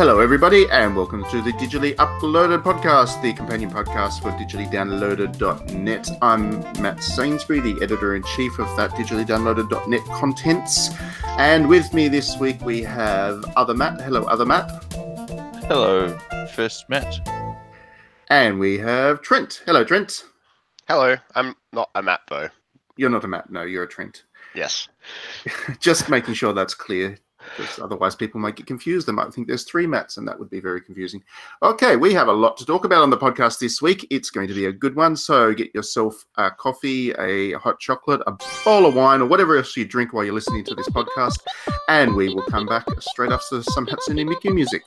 Hello, everybody, and welcome to the Digitally Uploaded podcast, the companion podcast for digitallydownloaded.net. I'm Matt Sainsbury, the editor in chief of that digitallydownloaded.net contents. And with me this week, we have Other Matt. Hello, Other Matt. Hello, first Matt. And we have Trent. Hello, Trent. Hello. I'm not a Matt, though. You're not a Matt, no, you're a Trent. Yes. Just making sure that's clear because otherwise people might get confused. They might think there's three Matts, and that would be very confusing. Okay, we have a lot to talk about on the podcast this week. It's going to be a good one. So get yourself a coffee, a hot chocolate, a bowl of wine, or whatever else you drink while you're listening to this podcast, and we will come back straight after some Hatsune Miku music.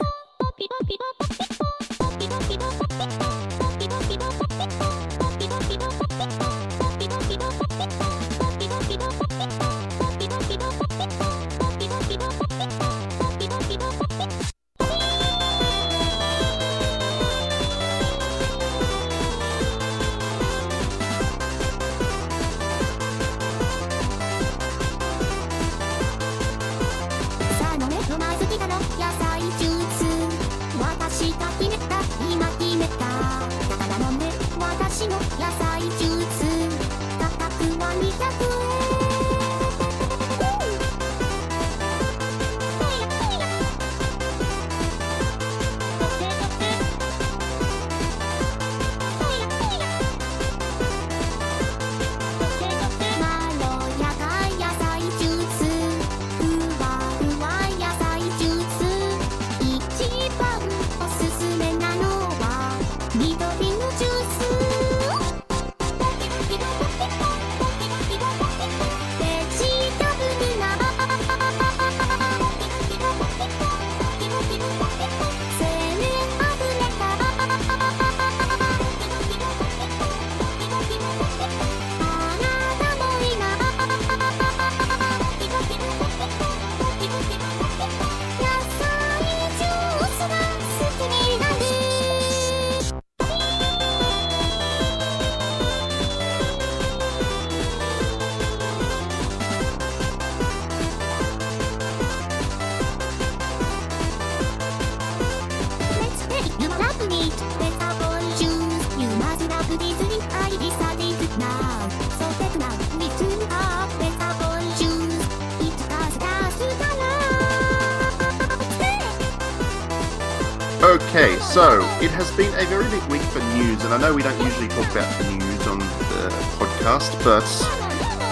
So it has been a very big week for news, and I know we don't usually talk about the news on the podcast, but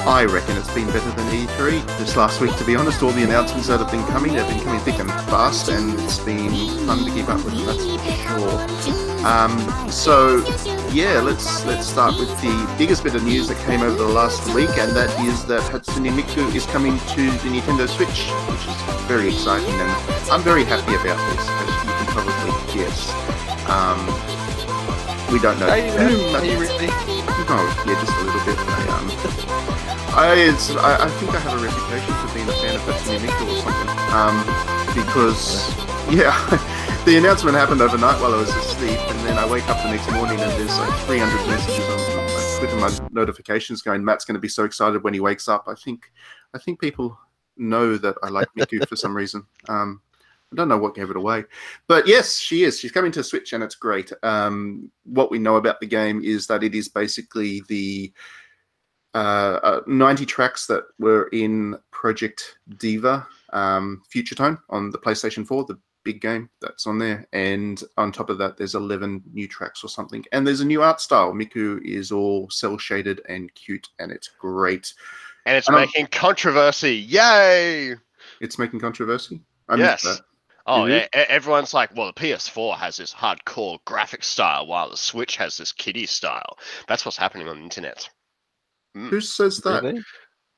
I reckon it's been better than E3 this last week, to be honest. All the announcements that have been coming, they've been coming thick and fast, and it's been fun to keep up with that's for sure. Um, so, yeah, let's let's start with the biggest bit of news that came over the last week, and that is that Hatsune Miku is coming to the Nintendo Switch, which is very exciting, and I'm very happy about this, as you can probably guess. Um, we don't know Are you, are you really? Oh, yeah, just a little bit. I, um, I, I, think I have a reputation for being a fan of Hatsune Miku or something. Um, because, yeah, the announcement happened overnight while I was asleep, and then I wake up the next morning and there's like 300 messages on my Twitter, my notifications going, Matt's going to be so excited when he wakes up. I think, I think people know that I like Miku for some reason. Um, I don't know what gave it away, but yes, she is. She's coming to Switch, and it's great. Um, what we know about the game is that it is basically the uh, uh, 90 tracks that were in Project Diva um, Future Tone on the PlayStation 4, the big game that's on there. And on top of that, there's 11 new tracks or something. And there's a new art style. Miku is all cell shaded and cute, and it's great. And it's And I'm- making controversy. Yay! It's making controversy. I Yes. Missed that. Oh, e- e- everyone's like, well, the PS4 has this hardcore graphic style, while the Switch has this kiddie style. That's what's happening on the internet. Who says that? Really?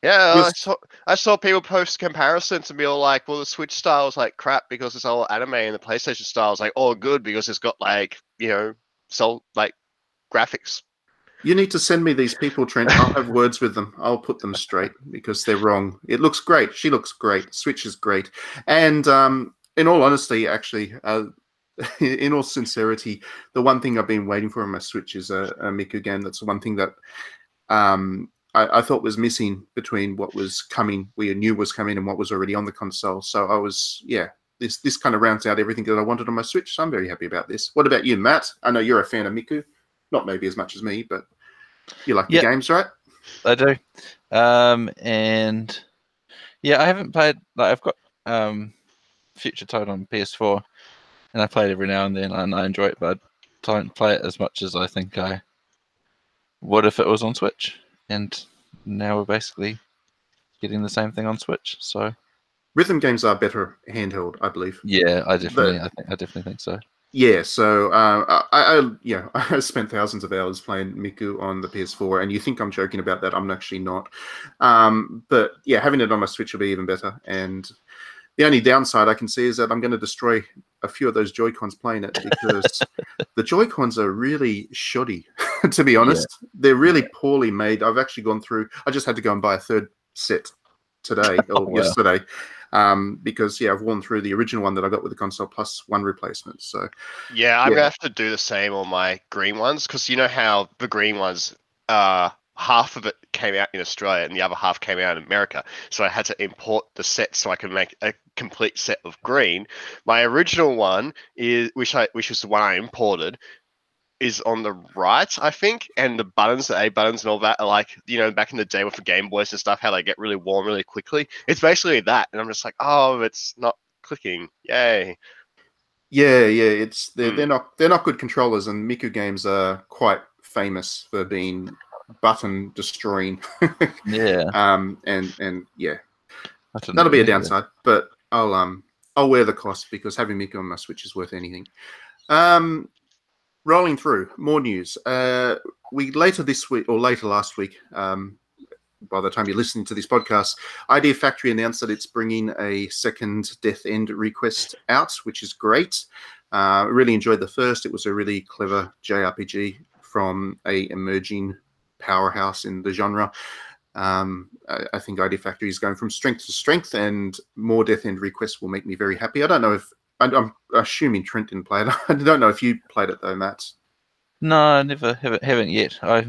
Yeah, I saw I saw people post comparisons and be all like, well, the Switch style is like crap because it's all anime, and the PlayStation style is like all good because it's got like you know, so like graphics. You need to send me these people, Trent. I'll have words with them. I'll put them straight because they're wrong. It looks great. She looks great. Switch is great. And um, in all honesty, actually, uh, in all sincerity, the one thing I've been waiting for on my Switch is a, a Miku game. That's the one thing that um, I, I thought was missing between what was coming, we knew was coming, and what was already on the console. So I was, yeah, this this kind of rounds out everything that I wanted on my Switch. So I'm very happy about this. What about you, Matt? I know you're a fan of Miku, not maybe as much as me, but you like the games, right? I do. Um, and yeah, I haven't played. Like, I've got um, Future Tone on PS4, and I play it every now and then, and I enjoy it, but I don't play it as much as I think I would if it was on Switch. And now we're basically getting the same thing on Switch. So Rhythm games are better handheld, I believe. yeah, I definitely, I think, I definitely think so. Yeah, so uh, I, I, yeah, I spent thousands of hours playing Miku on the PS4, and you think I'm joking about that? I'm actually not. Um, but yeah, having it on my Switch will be even better. And the only downside I can see is that I'm going to destroy a few of those Joy Cons playing it because the Joy Cons are really shoddy. to be honest, they're really poorly made. I've actually gone through. I just had to go and buy a third set today or Oh, wow. yesterday. Um, because yeah, I've worn through the original one that I got with the console plus one replacement. So Yeah, I'm Yeah. gonna have to do the same on my green ones because you know how the green ones, uh, half of it came out in Australia and the other half came out in America. So I had to import the set so I can make a complete set of green. My original one is, which I, which was the one I imported, is on the right, I think, and the buttons, the A buttons and all that are like, you know, back in the day with the Game Boys and stuff, how they get really warm really quickly. It's basically that, and I'm just like, oh, it's not clicking. Yay. Yeah, yeah, it's they're, Hmm. they're not they're not good controllers, and Miku games are quite famous for being button destroying. Yeah, um, and and yeah, that'll be a downside, but I'll um I'll wear the cost because having Miku on my Switch is worth anything. Um, rolling through more news. Uh, we later this week or later last week. Um, by the time you're listening to this podcast, Idea Factory announced that it's bringing a second Death End request out, which is great. Uh, really enjoyed the first. It was a really clever JRPG from a emerging powerhouse in the genre. Um, I, I think Idea Factory is going from strength to strength, and more Death End requests will make me very happy. I don't know if I'm, I'm assuming Trent didn't play it. I don't know if you played it though, Matt. No, I never haven't haven't yet. I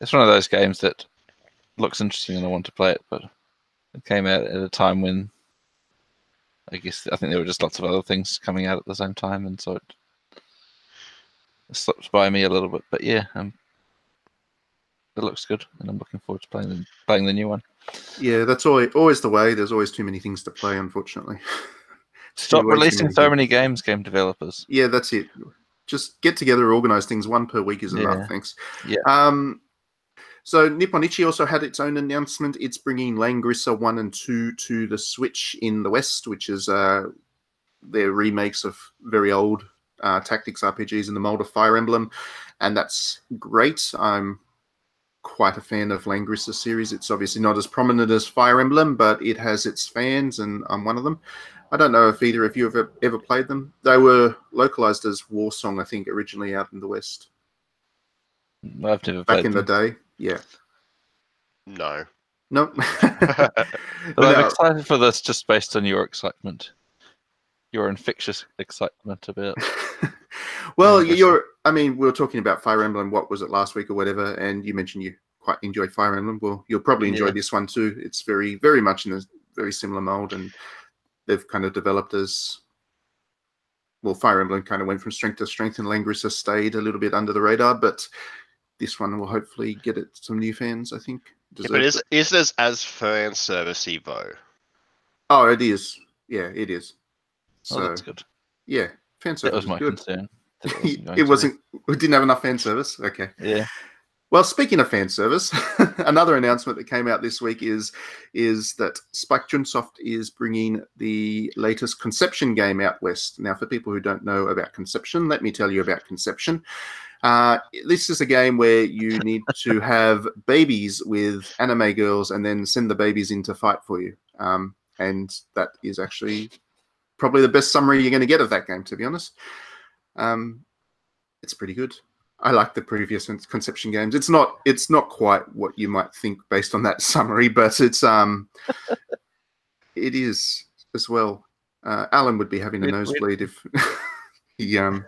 it's one of those games that looks interesting and I want to play it, but it came out at a time when I guess I think there were just lots of other things coming out at the same time, and so it, slipped by me a little bit. But yeah, um, it looks good, and I'm looking forward to playing the, playing the new one. Yeah, that's always always the way. There's always too many things to play, unfortunately. Stop Too way too releasing many so many games, game developers. Yeah, that's it. Just get together, organize things. One per week is enough. Yeah. Thanks. Yeah. Um, so Nippon Ichi also had its own announcement. It's bringing Langrisser one and two to the Switch in the West, which is uh, their remakes of very old uh, tactics RPGs in the mold of Fire Emblem, and that's great. I'm quite a fan of Langrisser series. It's obviously not as prominent as Fire Emblem, but it has its fans, and I'm one of them. I don't know if either of you have ever, ever played them. They were localized as Warsong, I think, originally out in the West I've never back in them. the day. Yeah. No. No. But But I'm uh, excited for this just based on your excitement, your infectious excitement about. well, you're. I mean, we were talking about Fire Emblem. What was it last week or whatever? And you mentioned you quite enjoy Fire Emblem. Well, you'll probably enjoy Yeah. this one too. It's very, very much in a very similar mold, and they've kind of developed as. Well, Fire Emblem kind of went from strength to strength, and Langrisser stayed a little bit under the radar, but this one will hopefully get it some new fans. I think. Yeah, but Deserves is this as fan servicey though? Oh, it is. Yeah, it is. Oh, So that's good. yeah, fan service. That was my good. concern. It wasn't going it to be. wasn't. We didn't have enough fan service. Okay. Yeah. Well, speaking of fan service, another announcement that came out this week is is that Spike Chunsoft is bringing the latest Conception game out west. Now, for people who don't know about Conception, let me tell you about Conception. Uh, this is a game where you need to have babies with anime girls and then send the babies in to fight for you. Um, and that is actually probably the best summary you're going to get of that game, to be honest. Um, it's pretty good. I like the previous conception games. It's not it's not quite what you might think based on that summary, but it's um it is as well. Uh, Alan would be having a nosebleed if he um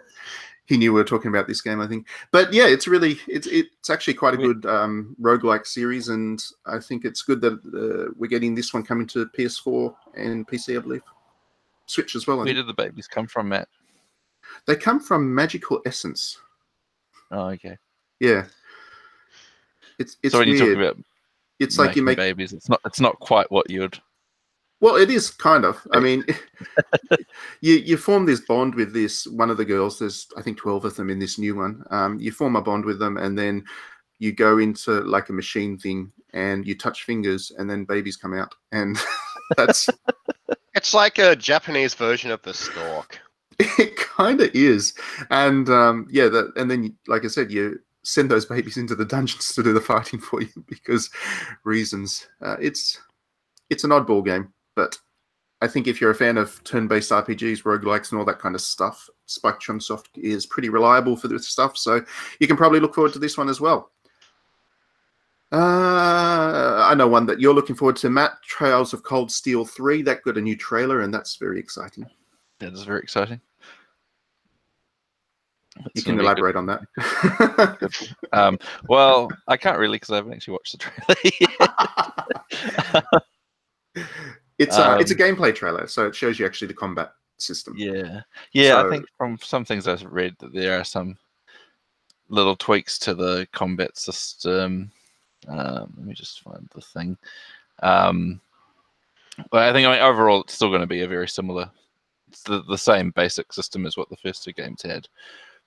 he knew we were talking about this game, I think. But yeah, it's really it's it's actually quite a good um roguelike series and I think it's good that uh, we're getting this one coming to PS4 and PC, I believe. Switch as well. Where did the babies come from, Matt? They come from Magical Essence. Oh, okay. Yeah. It's it's so when weird. you talk about it's like you make babies, it's not it's not quite what you'd. well, it is kind of. I mean, you you form this bond with this one of the girls. There's I think twelve of them in this new one. Um, you form a bond with them, and then you go into like a machine thing, and you touch fingers, and then babies come out, and that's It's like a Japanese version of the stork. It kind of is and um yeah that and then like i said you send those babies into the dungeons to do the fighting for you because reasons uh, it's it's an oddball game but i think if you're a fan of turn-based rpgs roguelikes and all that kind of stuff spike chunsoft is pretty reliable for this stuff so you can probably look forward to this one as well uh, I know one that you're looking forward to, Matt. Trails of Cold Steel 3. That got a new trailer, and that's very exciting. That is very exciting. You can elaborate on that. good. Um, well, I can't really because I haven't actually watched the trailer. yet. It's uh, it's a Um, gameplay trailer, so it shows you actually the combat system. yeah, yeah. So- I think from some things I've read that there are some little tweaks to the combat system. Um, let me just find the thing. Um, but I think I mean, overall it's still going to be a very similar, it's the, the same basic system as what the first two games had,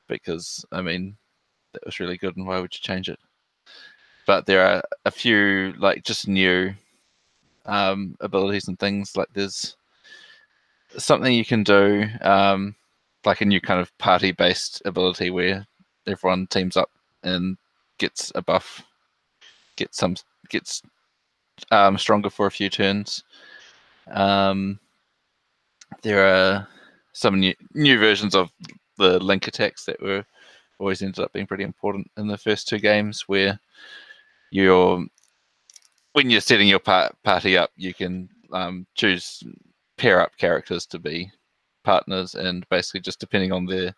because I mean that was really good, and why would you change it? But there are a few like just new um, abilities and things. Like there's something you can do, um, like a new kind of party-based ability where everyone teams up and gets a buff, gets some gets um, stronger for a few turns. Um, there are some new new versions of the link attacks that were always ended up being pretty important in the first two games, where you're when you're setting your par- party up, you can um, choose pair up characters to be partners, and basically just depending on their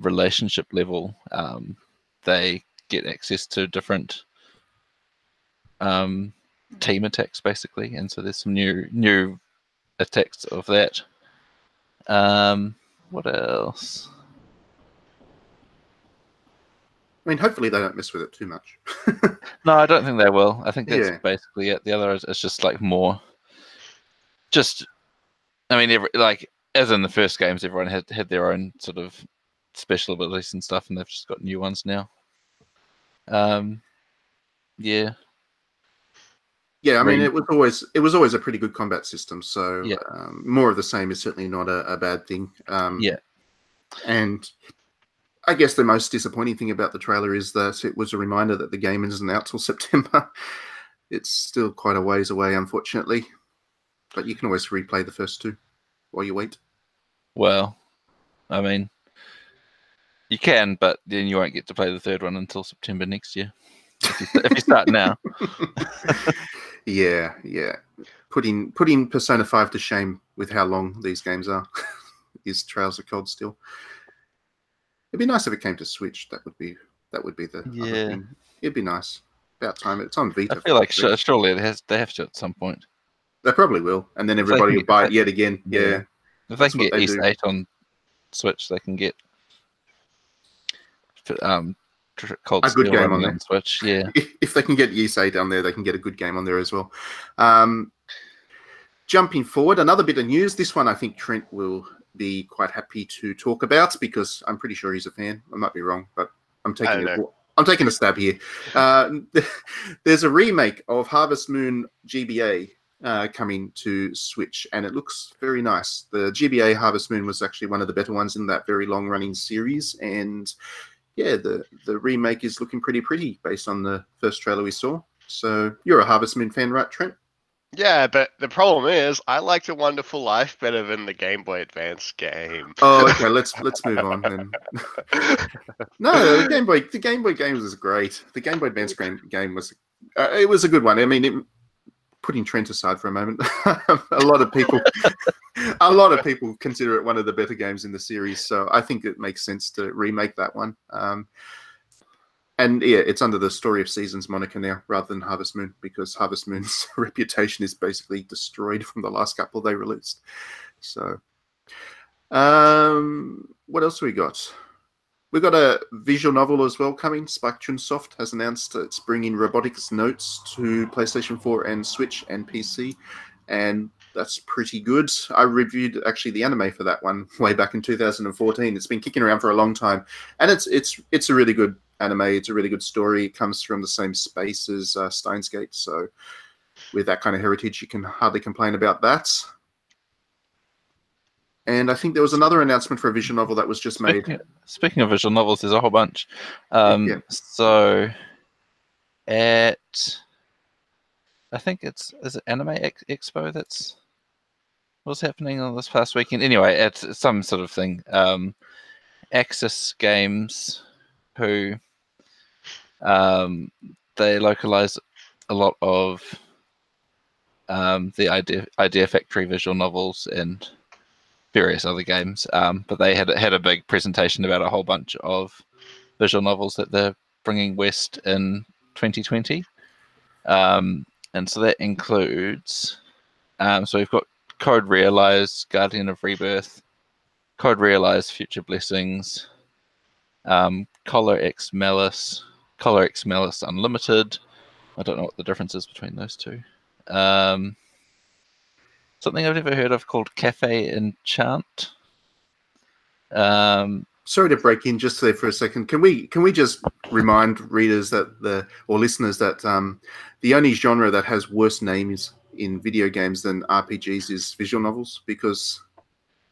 relationship level, um, they get access to different um, team attacks, basically. And so there's some new new attacks of that. Um, what else? I mean, hopefully they don't mess with it too much. No, I don't think they will. I think that's Yeah. basically it. The other is, is just like more, just, I mean, every, like as in the first games, everyone had had their own sort of special abilities and stuff, and they've just got new ones now. Um, yeah, yeah, I mean, it was always it was always a pretty good combat system. So Yeah. um, more of the same is certainly not a, a bad thing. Um, Yeah. and I guess the most disappointing thing about the trailer is that it was a reminder that the game isn't out till September. It's still quite a ways away, unfortunately. But you can always replay the first two while you wait. well, I mean, you can, but then you won't get to play the third one until September next year. If you start now, Yeah, yeah. Putting putting Persona Five to shame with how long these games are is Trails of Cold Steel. It'd be nice if it came to Switch. That would be that would be the other Yeah. thing. It'd be nice. About time. It's on Vita. I feel like for surely it has they have to at some point. they probably will, and then everybody will buy it yet again. Yeah. Yeah, If they That's can get East. Eight on Switch, they can get um Cold A good Steel game on there. Switch. Yeah, if, if they can get Yusei down there, they can get a good game on there as well. Um, jumping forward, another bit of news. This one I think Trent will be quite happy to talk about because I'm pretty sure he's a fan. I might be wrong, but I'm taking don't it. I'm taking a stab here. Uh, there's a remake of Harvest Moon GBA uh, coming to Switch, and it looks very nice. The GBA Harvest Moon was actually one of the better ones in that very long-running series, and yeah, the the remake is looking pretty pretty based on the first trailer we saw. So you're a Harvest Moon fan, right, Trent? Yeah, but the problem is, I liked A Wonderful Life better than the Game Boy Advance game. Oh, okay. let's let's move on then. No, the Game Boy the Game Boy games was great. The Game Boy Advance game game was uh, it was a good one. I mean, it, putting Trent aside for a moment, a lot of people a lot of people consider it one of the better games in the series. So I think it makes sense to remake that one. Um, and yeah, it's under the Story of Seasons moniker now rather than Harvest Moon because Harvest Moon's reputation is basically destroyed from the last couple they released. So Um, what else we got? We've got a visual novel as well coming. Spike Chunsoft has announced it's bringing robotics notes to PlayStation 4 and Switch and PC, and that's pretty good. I reviewed actually the anime for that one way back in 2014. It's been kicking around for a long time, and it's it's it's a really good anime. It's a really good story. It comes from the same space as uh, Steins Gate, so with that kind of heritage, you can hardly complain about that. And I think there was another announcement for a visual novel that was just made. Speaking, speaking of visual novels, there's a whole bunch. Um, Yeah. So at I think it's is it Anime Ex- Expo that's what's happening on this past weekend. Anyway, at some sort of thing. Um, Aksys Games, who um, they localize a lot of um, the idea idea factory visual novels and various other games. Um, but they had had a big presentation about a whole bunch of visual novels that they're bringing west in 2020. Um, and so that includes, um, so we've got Code Realize, Guardian of Rebirth, Code Realize, Future Blessings, um, X Malice, Collar X Malice Unlimited. I don't know what the difference is between those two. Um, something I've never heard of called Cafe Enchanté. Um, Sorry to break in just there for a second. Can we can we just remind readers that the or listeners that um, the only genre that has worse names in video games than RPGs is visual novels because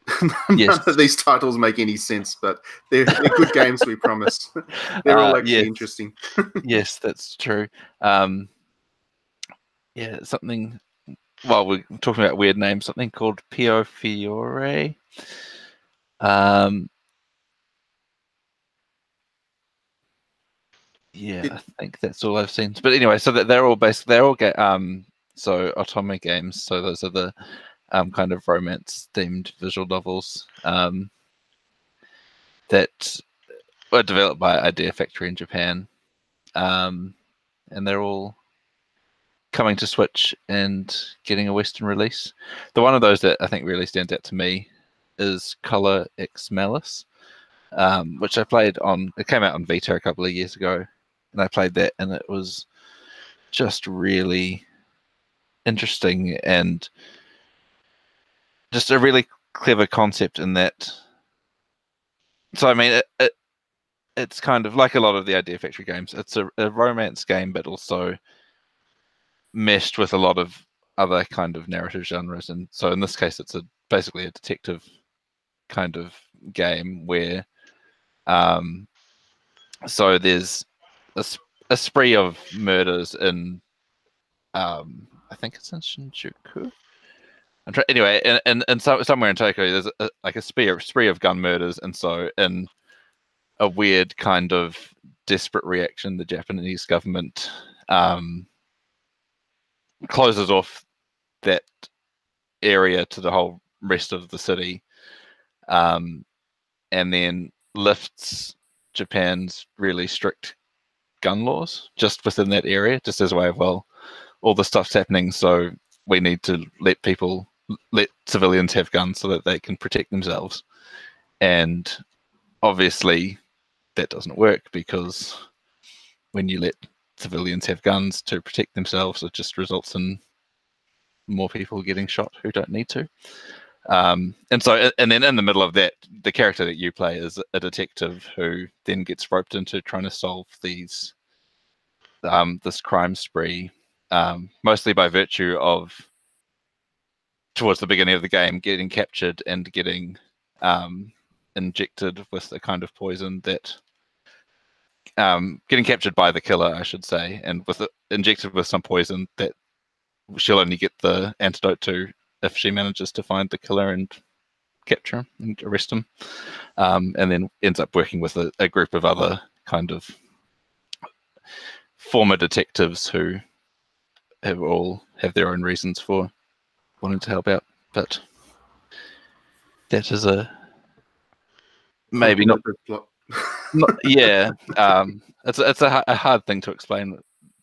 none Yes. of these titles make any sense, but they're, they're good games. We promise. They're all Uh, actually yes. interesting. yes, that's true. Um, yeah, something. Well, we're talking about weird names. Something called Piofiore. Um, yeah, I think that's all I've seen. But anyway, so that they're all based. They're all get um, so Otome games. So those are the um, kind of romance themed visual novels um, that were developed by Idea Factory in Japan um, and they're all coming to Switch and getting a Western release. The one of those that I think really stands out to me is Collar X Malice, um, which I played on. It came out on Vita a couple of years ago, and I played that, and it was just really interesting and just a really clever concept in that. So I mean, it, it it's kind of like a lot of the Idea Factory games. It's a, a romance game, but also meshed with a lot of other kind of narrative genres. And so in this case, it's a basically a detective kind of game where, um, so there's a spree of murders in, um, I think it's in Shinjuku. I'm anyway, and and, in some, somewhere in Tokyo, there's a, like a spree, a spree of gun murders, and so in a weird kind of desperate reaction, the Japanese government um, closes off that area to the whole rest of the city, um, and then lifts Japan's really strict gun laws just within that area, just as a way of well, all the stuff's happening, so we need to let people let civilians have guns so that they can protect themselves. And obviously, that doesn't work because when you let civilians have guns to protect themselves, it just results in more people getting shot who don't need to. Um, and so, and then in the middle of that, the character that you play is a detective who then gets roped into trying to solve these um, this crime spree, um, mostly by virtue of towards the beginning of the game getting captured and getting um, injected with a kind of poison that um, getting captured by the killer, I should say, and with it, injected with some poison that she'll only get the antidote to if she manages to find the killer and capture him and arrest him, um, and then ends up working with a, a group of other kind of former detectives who have all have their own reasons for wanting to help out, but that is a maybe not. Not, yeah, um, it's it's a, a hard thing to explain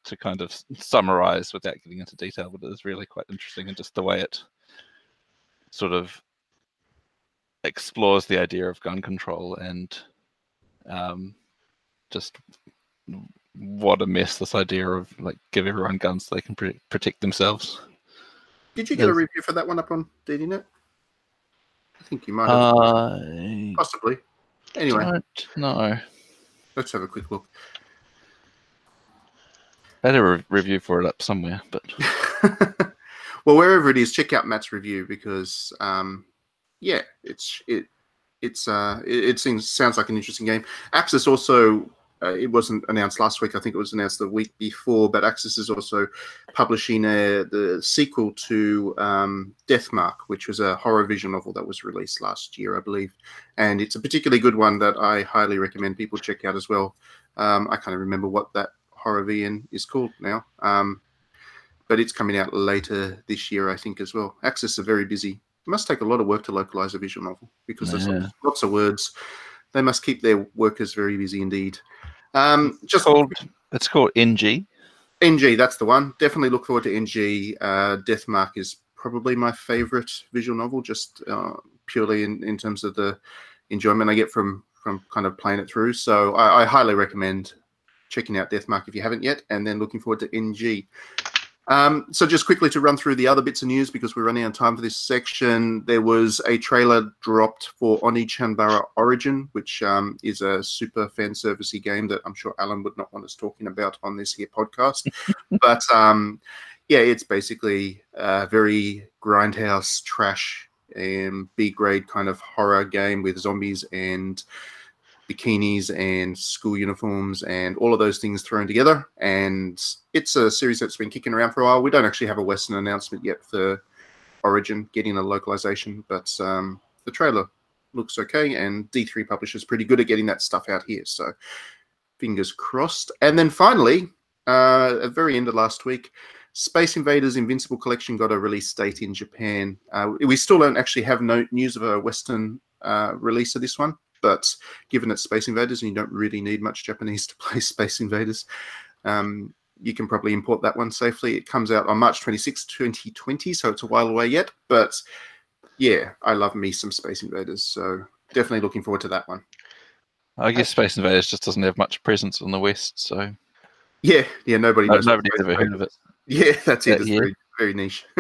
to kind of summarize without getting into detail, but it is really quite interesting and just the way it sort of explores the idea of gun control and um, just what a mess this idea of like give everyone guns so they can pr- protect themselves. Did you get a review for that one up on DDNet? I think you might have. I Possibly. Anyway, don't know. let's have a quick look. I had a re- review for it up somewhere, but well, wherever it is, check out Matt's review because, um, yeah, it's it it's uh it, it seems sounds like an interesting game. Aksys also. Uh, it wasn't announced last week. I think it was announced the week before. But Aksys is also publishing a, the sequel to um, Deathmark, which was a horror visual novel that was released last year, I believe. And it's a particularly good one that I highly recommend people check out as well. Um, I can't remember what that horror VN is called now. Um, but it's coming out later this year, I think, as well. Aksys are very busy. It must take a lot of work to localize a visual novel because there's Yeah. lots, lots of words. They must keep their workers very busy indeed. Um, it's just called it's called NG. NG, that's the one. Definitely look forward to NG. Uh, Deathmark is probably my favorite visual novel, just uh, purely in, in terms of the enjoyment I get from from kind of playing it through. So I, I highly recommend checking out Deathmark if you haven't yet, and then looking forward to NG. Um, so just quickly to run through the other bits of news because we're running out of time for this section. There was a trailer dropped for Onechanbara Origin, which um, is a super fan servicey game that I'm sure Alan would not want us talking about on this here podcast. but um, yeah, it's basically a very grindhouse trash and B grade kind of horror game with zombies and bikinis and school uniforms and all of those things thrown together. And it's a series that's been kicking around for a while. We don't actually have a Western announcement yet for Origin getting a localization, but um, the trailer looks okay. And D3 Publishers pretty good at getting that stuff out here. So fingers crossed. And then finally, uh, at the very end of last week, Space Invaders Invincible Collection got a release date in Japan. Uh, we still don't actually have no news of a Western uh, release of this one, but given it's Space Invaders and you don't really need much Japanese to play Space Invaders, um, you can probably import that one safely. It comes out on March 26, 2020, so it's a while away yet. But yeah, I love me some Space Invaders, so definitely looking forward to that one. I guess Space Invaders just doesn't have much presence in the West, so Yeah, yeah, nobody no- knows. what nobody's ever heard of it. Yeah, that's it. that It's very, very niche.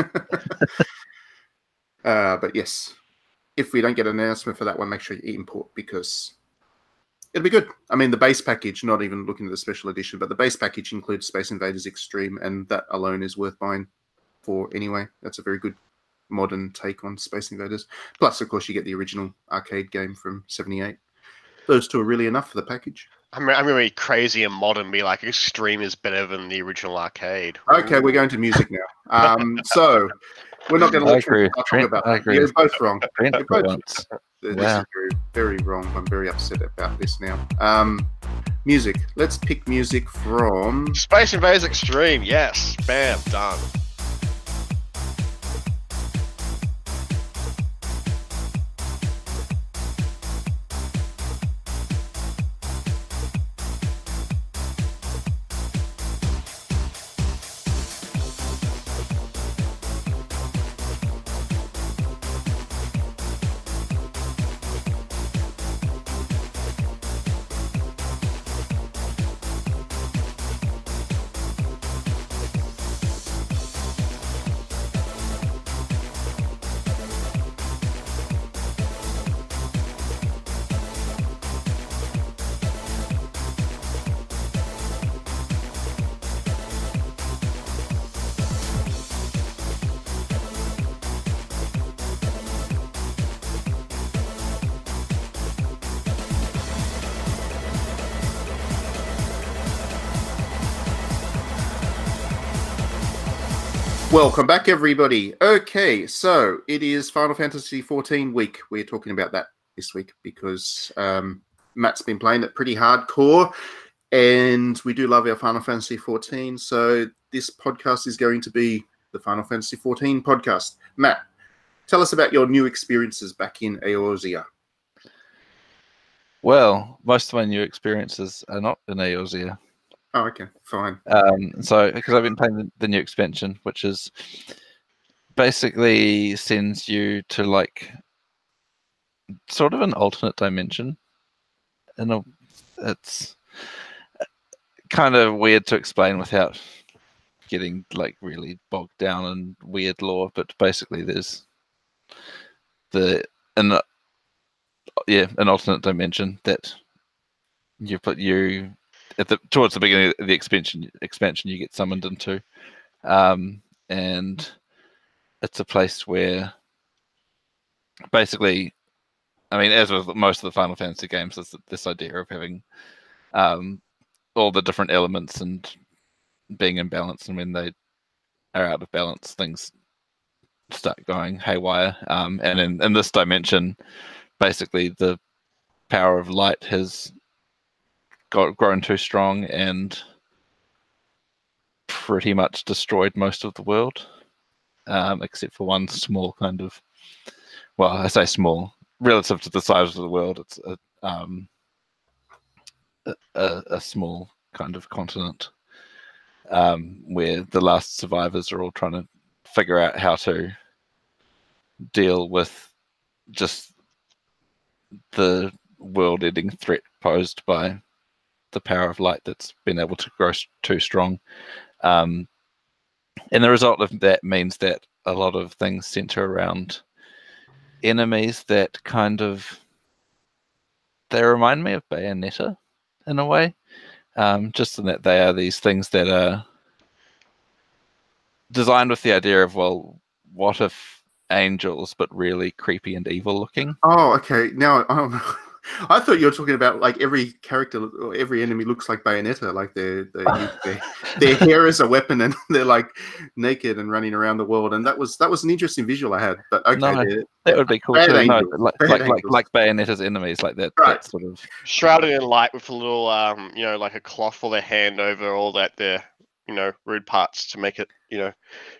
uh, but yes, if we don't get an announcement for that one, make sure you import because it'll be good. I mean, the base package, not even looking at the special edition, but the base package includes Space Invaders Extreme, and that alone is worth buying for anyway. That's a very good modern take on Space Invaders. Plus, of course, you get the original arcade game from 78. Those two are really enough for the package. I'm, I'm gonna be crazy and modern, be like extreme is better than the original arcade. Okay, we're going to music now. Um, so we're not going to let agree. Trent talk Trent, about I that. agree. You're both wrong. Brent They're both- once. This Wow. is very, very wrong. I'm very upset about this now. Um, music. Let's pick music from. Space Invaders Extreme, yes. Bam, done. Welcome back, everybody. Okay, so it is Final Fantasy XIV week. We're talking about that this week because um, Matt's been playing it pretty hardcore, and we do love our Final Fantasy XIV. So this podcast is going to be the Final Fantasy XIV podcast. Matt, tell us about your new experiences back in Eorzea. Well, most of my new experiences are not in Eorzea. Oh, okay, fine. Um, so because I've been playing the, the new expansion, which is basically sends you to like sort of an alternate dimension. And it's kind of weird to explain without getting like really bogged down in weird lore. But basically, there's the an yeah an alternate dimension that you put you at the towards the beginning of the expansion expansion you get summoned into, um, and it's a place where basically, I mean, as with most of the Final Fantasy games, this idea of having um, all the different elements and being in balance, and when they are out of balance, things start going haywire. Um, and in, in this dimension, basically the power of light has got grown too strong and pretty much destroyed most of the world, um, except for one small kind of. Well, I say small relative to the size of the world. It's a um, a, a, small kind of continent um, where the last survivors are all trying to figure out how to deal with just the world-ending threat posed by the power of light that's been able to grow too strong. Um, and the result of that means that a lot of things center around enemies that kind of they remind me of Bayonetta in a way, um, just in that they are these things that are designed with the idea of well, what if angels but really creepy and evil looking? Oh, okay. Now I don't know. I thought you were talking about like every character or every enemy looks like Bayonetta, like their their, their, their hair is a weapon and they're like naked and running around the world. And that was that was an interesting visual I had. But okay, no, that would be cool too. No, like, like, like, like Bayonetta's enemies, like that, right. that sort of shrouded in light with a little um, you know, like a cloth for their hand over all that their you know rude parts to make it you know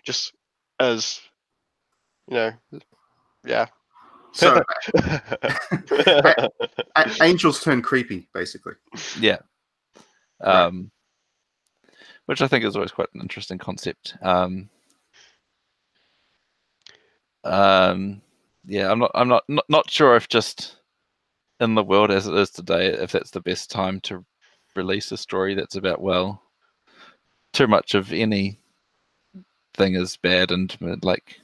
just as you know yeah so angels turn creepy, basically. Yeah. Um, right. which I think is always quite an interesting concept. Um, um, yeah, I'm not, I'm not, not, not sure if just in the world as it is today, if that's the best time to release a story that's about well, too much of any thing is bad and like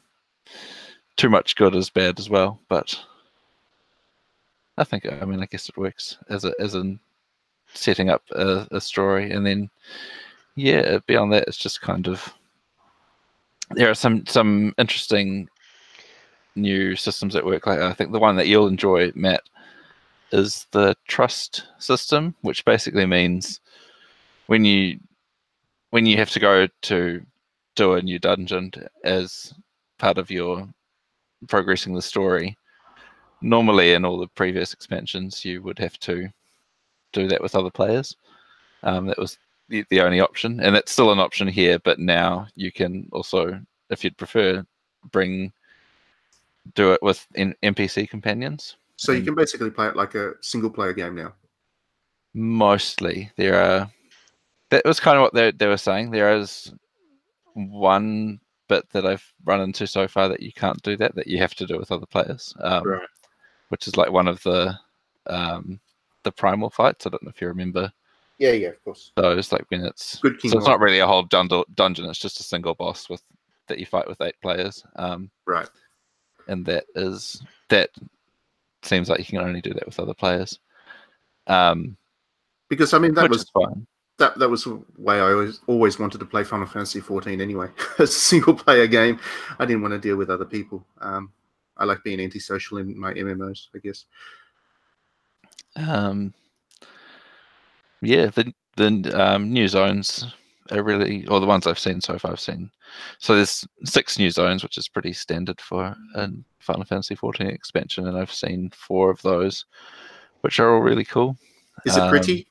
too much good is bad as well. But I think I mean I guess it works as a as in setting up a, a story, and then yeah, beyond that, it's just kind of there are some some interesting new systems that work. Like I think the one that you'll enjoy, Matt, is the trust system, which basically means when you when you have to go to do a new dungeon as part of your progressing the story. Normally, in all the previous expansions, you would have to do that with other players. Um, that was the, the only option, and it's still an option here. But now you can also, if you'd prefer, bring do it with N- NPC companions. So you can basically play it like a single player game now. Mostly, there are. That was kind of what they they were saying. There is one bit that I've run into so far that you can't do that, that you have to do with other players. Um, right. Which is like one of the um, the primal fights. I don't know if you remember. Yeah, yeah, of course. So it's like when it's Good King so it's not really a whole dun- dungeon. It's just a single boss with that you fight with eight players. Um, right. And that is that seems like you can only do that with other players. Um, because I mean that was fine that that was the way I always always wanted to play Final Fantasy 14 anyway. As a single player game, I didn't want to deal with other people. Um, I like being antisocial in my MMOs, I guess. Um, yeah, the the um, new zones are really, or the ones I've seen so far, I've seen. So there's six new zones, which is pretty standard for a Final Fantasy 14 expansion, and I've seen four of those, which are all really cool. Is it pretty?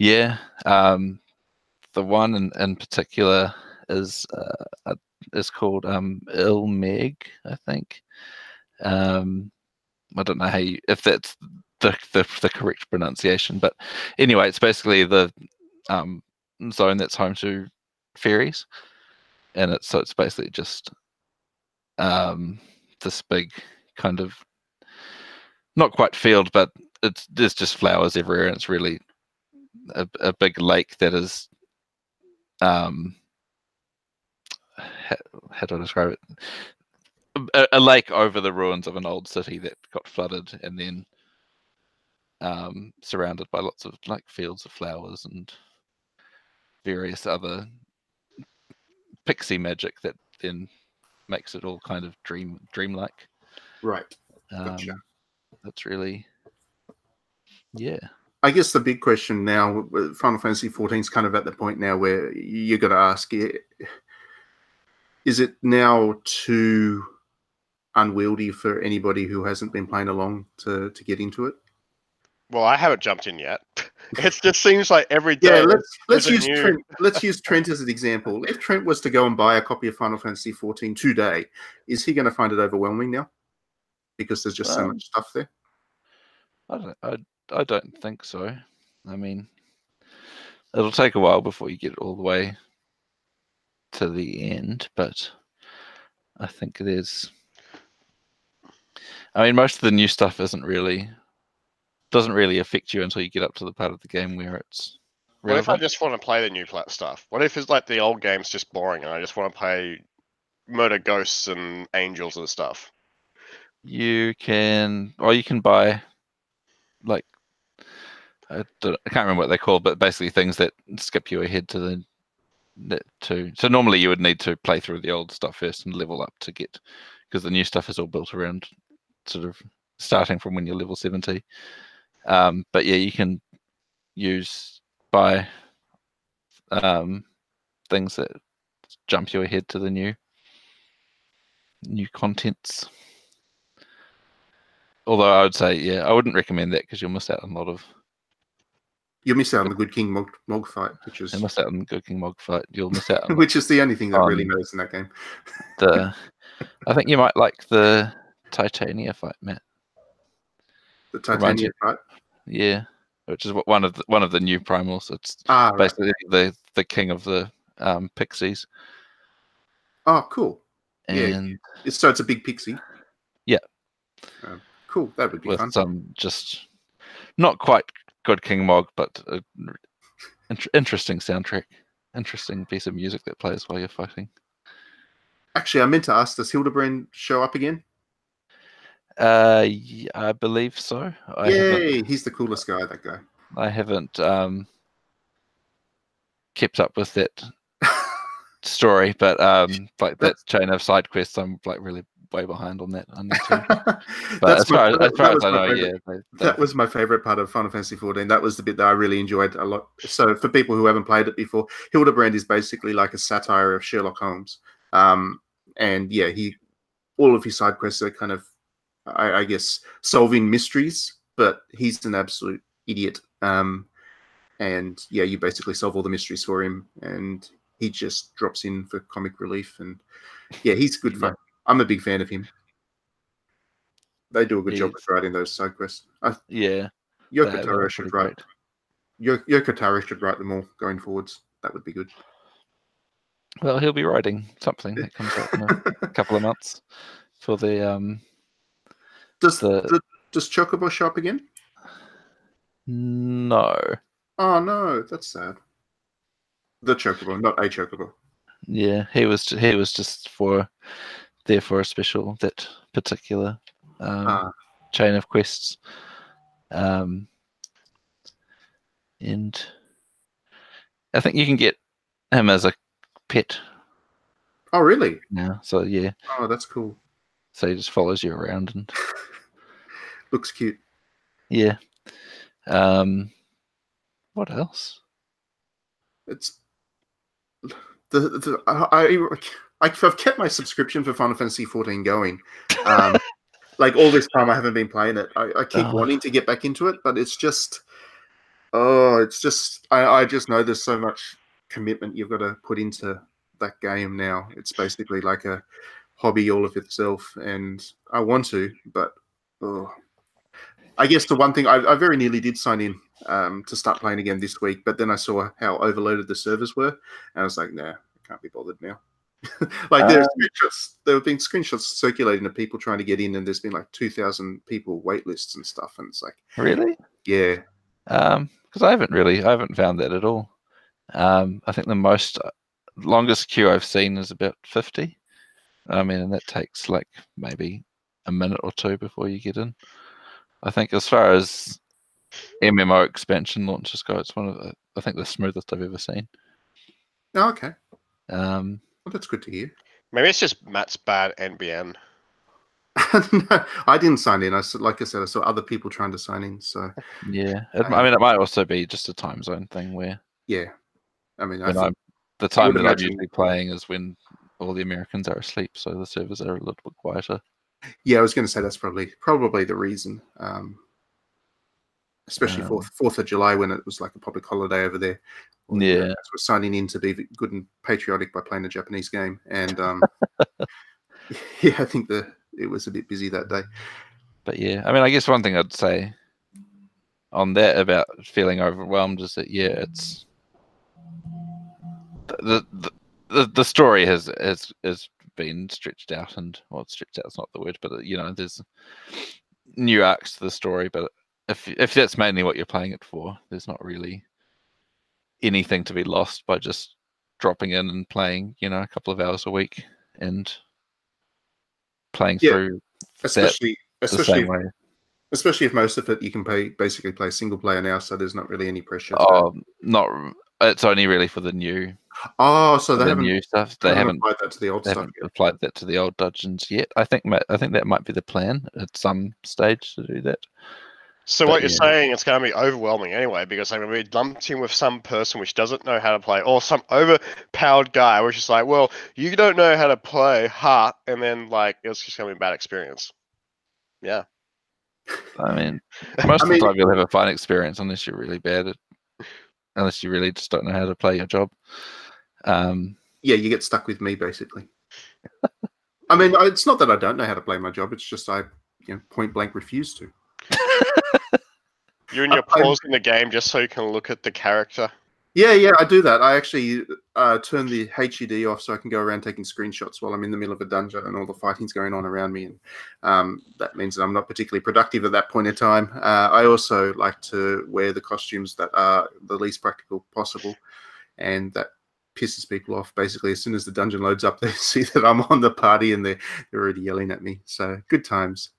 Yeah, um, the one in, in particular is uh, is called um, Il Mheg, I think. Um, I don't know how you, if that's the, the, the correct pronunciation, but anyway, it's basically the um, zone that's home to fairies, and it's so it's basically just um, this big kind of not quite field, but it's there's just flowers everywhere, and it's really a, a big lake that is um how, how do I describe it? A, a lake over the ruins of an old city that got flooded, and then um, surrounded by lots of like fields of flowers and various other pixie magic that then makes it all kind of dream dreamlike. Right. Um, Gotcha. That's really, yeah. I guess the big question now, Final Fantasy XIV is kind of at the point now where you got to ask: Is it now too unwieldy for anybody who hasn't been playing along to to get into it? Well, I haven't jumped in yet. It just seems like every day. Yeah, let's let's use new- Trent, let's use Trent as an example. If Trent was to go and buy a copy of Final Fantasy XIV today, is he going to find it overwhelming now? Because there's just so Um, much stuff there. I don't, I, I don't think so. I mean, it'll take a while before you get all the way to the end, but I think there's. I mean, most of the new stuff isn't really doesn't really affect you until you get up to the part of the game where it's What if I just want to play the new plat stuff? What if it's like the old game's just boring and I just want to play murder ghosts and angels and stuff? You can, or you can buy, like, I, can't remember what they're called, but basically things that skip you ahead to the to. So normally you would need to play through the old stuff first and level up to get, because the new stuff is all built around sort of starting from when you're level seventy. Um, but yeah, you can use buy um, things that jump you ahead to the new new contents. Although I would say, yeah, I wouldn't recommend that because you'll miss out on a lot of You'll miss out on the Good King Mog, Mog fight, which is you'll miss out on the Good King Mog fight. You'll miss out on which is the only thing that really matters in that game. the. I think you might like the Titania fight, Matt. The Titania fight. Yeah, which is one of the, one of the new primals. It's Ah, right. basically the the king of the um, pixies, oh, cool. Yeah. and It's, so it's a big pixie. Yeah. Um, cool. That would be with fun. some just not quite good King Mog, but interesting soundtrack, interesting piece of music that plays while you're fighting. Actually, I meant to ask: Does Hildebrand show up again? Uh, I believe so. I Yay! He's the coolest guy. That guy. I haven't um kept up with that story, but um, like that chain of side quests, I'm like really way behind on that. I need to. But That's as far my- as, far as was I my know, favorite- yeah, they, they, That was my favorite part of Final Fantasy XIV. That was the bit that I really enjoyed a lot. So, for people who haven't played it before, Hildebrand is basically like a satire of Sherlock Holmes. Um, and yeah, he all of his side quests are kind of, I, I guess, solving mysteries. But he's an absolute idiot. Um, and yeah, you basically solve all the mysteries for him, and he just drops in for comic relief. And yeah, he's good fun. I'm a big fan of him. They do a good job of writing those side quests. I yeah. Yoko Taro should write. great. Yoko Taro should write them all going forwards. That would be good. Well, he'll be writing something that comes out in a couple of months for the um does the- the, does Chocobo show up again? no Oh no, that's sad. The Chocobo, not a Chocobo. yeah he was he was just for there for a special that particular um Ah, chain of quests um and i think you can get him as a pet oh really? Yeah. so yeah Oh, that's cool. so he just follows you around and Looks cute. yeah um what else It's the, the I, I I've kept my subscription for Final Fantasy 14 going. Um, like all this time, I haven't been playing it. I, I keep Oh. wanting to get back into it, but it's just oh, it's just I, I just know there's so much commitment you've got to put into that game now. It's basically like a hobby all of itself, and I want to, but oh. I guess the one thing I, I very nearly did sign in um, to start playing again this week, but then I saw how overloaded the servers were, and I was like, nah, I can't be bothered now. like there's Um, screenshots. There have been screenshots circulating of people trying to get in, and there's been like two thousand people wait lists and stuff. And it's like, Really? yeah, Um, because I haven't really, I haven't found that at all. Um, I think the most uh, longest queue I've seen is about fifty. I mean, and that takes like maybe a minute or two before you get in. I think as far as MMO expansion launches go, it's one of the, I think the smoothest I've ever seen. oh, okay, Um, well, that's good to hear. Maybe it's just Matt's bad NBN. no, I didn't sign in. I said, like I said, I saw other people trying to sign in. So yeah, it, I mean, it might also be just a time zone thing where yeah, I mean, I think, I'm, the time would that I'm usually playing is when all the Americans are asleep, so the servers are a little bit quieter. yeah, I was going to say that's probably probably the reason. Um, especially Um, fourth Fourth of July when it was like a public holiday over there. All Yeah. Americans were signing in to be good and patriotic by playing a Japanese game, and um, yeah, I think the it was a bit busy that day. But yeah, I mean, I guess one thing I'd say on that about feeling overwhelmed is that yeah, it's the the the, the story has has has been stretched out and well, stretched out is not the word, but you know, there's new arcs to the story. But if if that's mainly what you're playing it for, there's not really anything to be lost by just dropping in and playing, you know, a couple of hours a week and playing Yeah. through Especially especially way. especially if most of it you can play basically play single player now, so there's not really any pressure. to- Oh, not. It's only really for the new, oh, so they the haven't, new stuff. they They haven't haven't, applied that to the old they stuff. haven't yet. applied that to the old dungeons yet. I think. I think that might be the plan at some stage to do that. So But what you're yeah. saying, it's going to be overwhelming anyway, because I'm going to be lumped in with some person which doesn't know how to play, or some overpowered guy which is like, well, you don't know how to play, ha, and then like it's just going to be a bad experience. Yeah. I mean, most I of the time you'll have a fine experience unless you're really bad at, unless you really just don't know how to play your job. Um, Yeah, you get stuck with me basically. I mean, it's not that I don't know how to play my job; it's just I, you know, point blank refuse to. You and you're I'm- pausing the game just so you can look at the character. Yeah, yeah, I do that. I actually uh, turn the HUD off so I can go around taking screenshots while I'm in the middle of a dungeon and all the fighting's going on around me, and um, that means that I'm not particularly productive at that point in time. Uh, I also like to wear the costumes that are the least practical possible, and that pisses people off. Basically, as soon as the dungeon loads up, they see that I'm on the party and they're they're already yelling at me. So good times.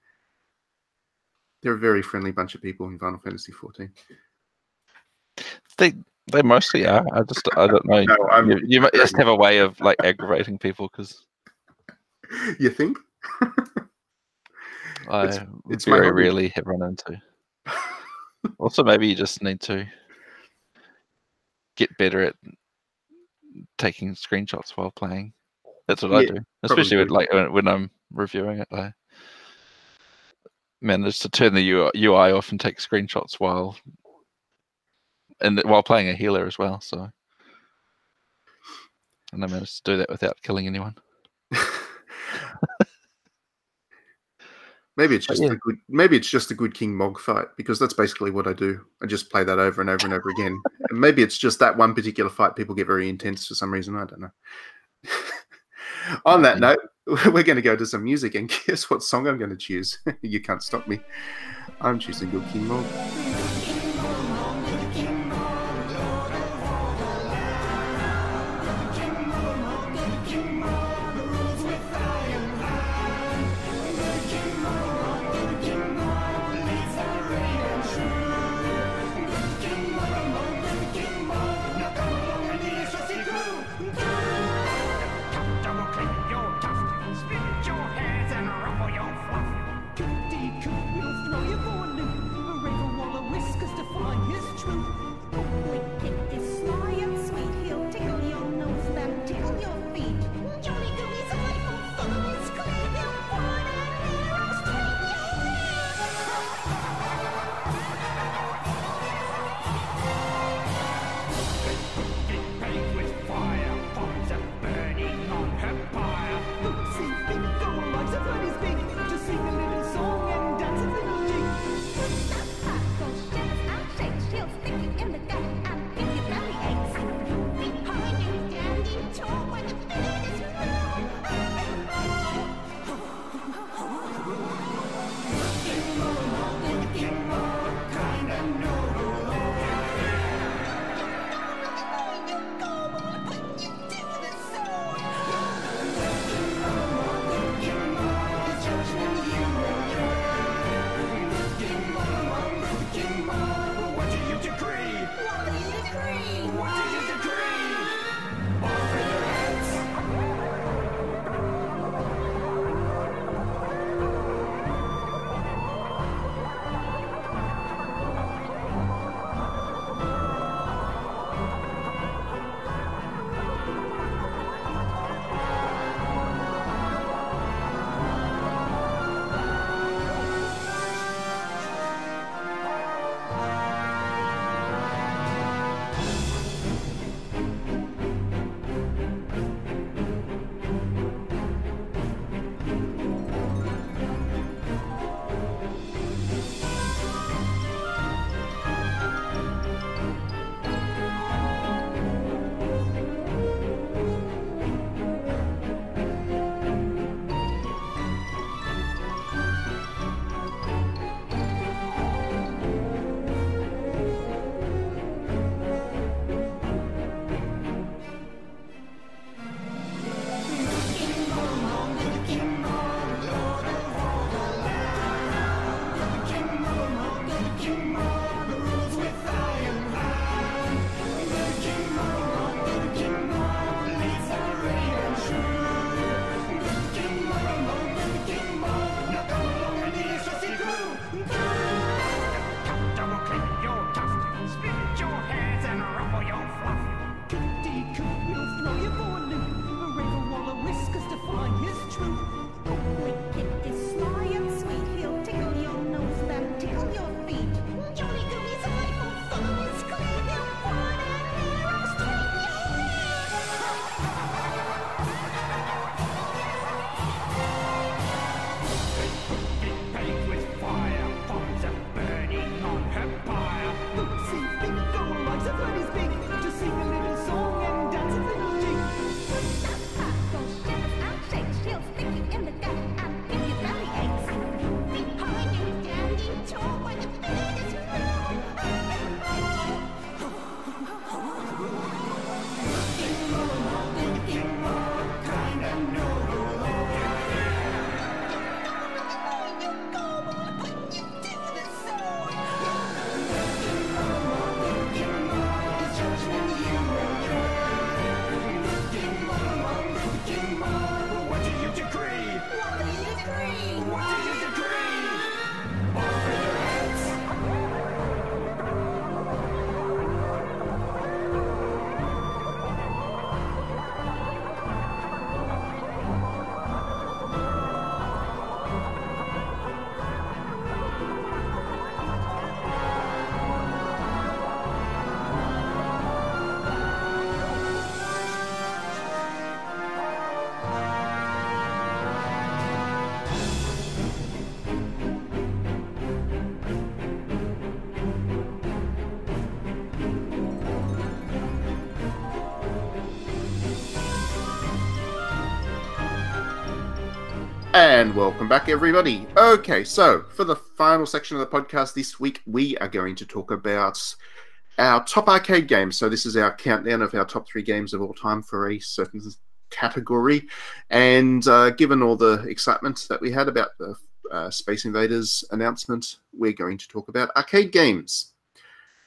They're a very friendly bunch of people in Final Fantasy 14. they they mostly are. I just I don't know. No, you, you might just have a way of like aggravating people because You think? I It's- it's very rarely have run into. Also, maybe you just need to get better at taking screenshots while playing. That's what I do, especially with, like when, I'm reviewing it. I manage to turn the UI, UI off and take screenshots while and while playing a healer as well. So, and I managed to do that without killing anyone. maybe it's just yeah. a good. Maybe it's just a good King Mog fight because that's basically what I do. I just play that over and over and over again. And maybe it's just that one particular fight. People get very intense for some reason. I don't know. On that note, we're going to go to some music, and guess what song I'm going to choose? you can't stop me. I'm choosing Good King. And welcome back, everybody. Okay, so for the final section of the podcast this week, we are going to talk about our top arcade games. So, this is our countdown of our top three games of all time for a certain category. And uh, given all the excitement that we had about the uh, Space Invaders announcement, we're going to talk about arcade games.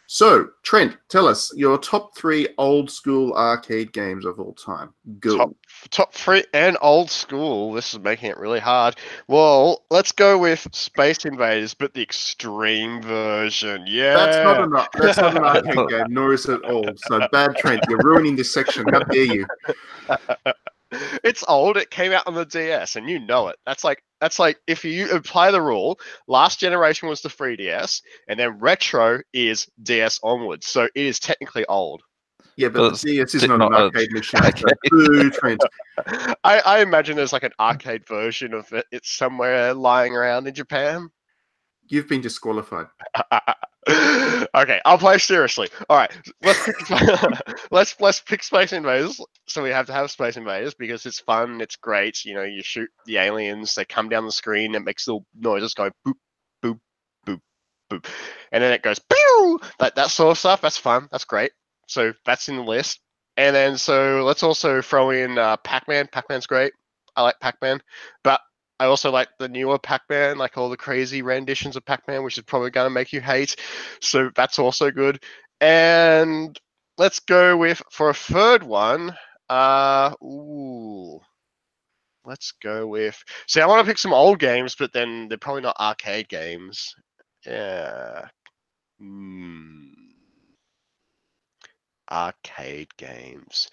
So, Trent, tell us your top three old school arcade games of all time. Go. Top, top three and old school. This is making it really hard. Well, let's go with Space Invaders, but the extreme version. Yeah. That's not an that's not an arcade game, nor is it old. So bad, Trent. You're ruining this section. How dare you? it's old. It came out on the DS, and you know it. That's like that's like if you apply the rule. Last generation was the 3DS, and then retro is DS onwards. So it is technically old. Yeah, but it's the DS is t- not an not a- arcade machine. So Okay. boo, Trent. I, I imagine there's like an arcade version of it. It's somewhere lying around in Japan. You've been disqualified. okay, I'll play seriously. All right, let's pick, let's let's pick Space Invaders. So we have to have Space Invaders because it's fun, it's great. You know, you shoot the aliens, they come down the screen, it makes little noises go boop, boop, boop, boop, and then it goes pew. That that sort of stuff. That's fun. That's great. So that's in the list. And then so let's also throw in uh, Pac-Man. Pac-Man's great. I like Pac-Man, but I also like the newer Pac-Man, like all the crazy renditions of Pac-Man, which is probably going to make you hate. So that's also good. And let's go with for a third one. Uh, ooh, let's go with. See, I want to pick some old games, but then they're probably not arcade games. Yeah. Hmm. Arcade games.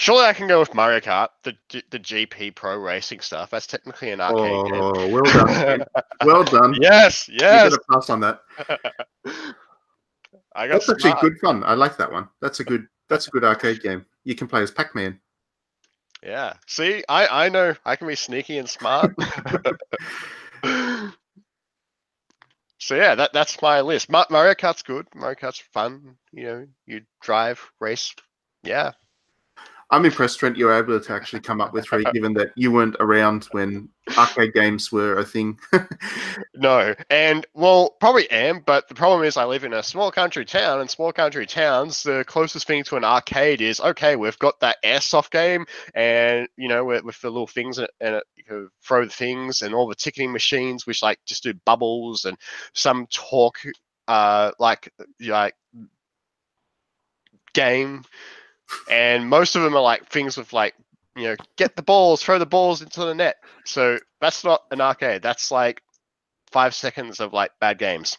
Surely I can go with Mario Kart, the the GP Pro Racing stuff. That's technically an arcade oh, game. Oh, well done. Well done. yes, You yes. got a pass on that. I got That's actually good fun. I like that one. That's a good. That's a good arcade game. You can play as Pac-Man. Yeah. See, I I know I can be sneaky and smart. so yeah, that that's my list. Mario Kart's good. Mario Kart's fun. You know, you drive, race. Yeah. I'm impressed, Trent. You were able to actually come up with three, given that you weren't around when arcade games were a thing. No, and well, probably am, but the problem is I live in a small country town, and small country towns, the closest thing to an arcade is okay, we've got that airsoft game, and you know, with, with the little things in it, and it, you can throw the things, and all the ticketing machines, which like just do bubbles, and some talk, uh, like like game, and most of them are like things with like you know, get the balls, throw the balls into the net. So that's not an arcade. That's like five seconds of like bad games.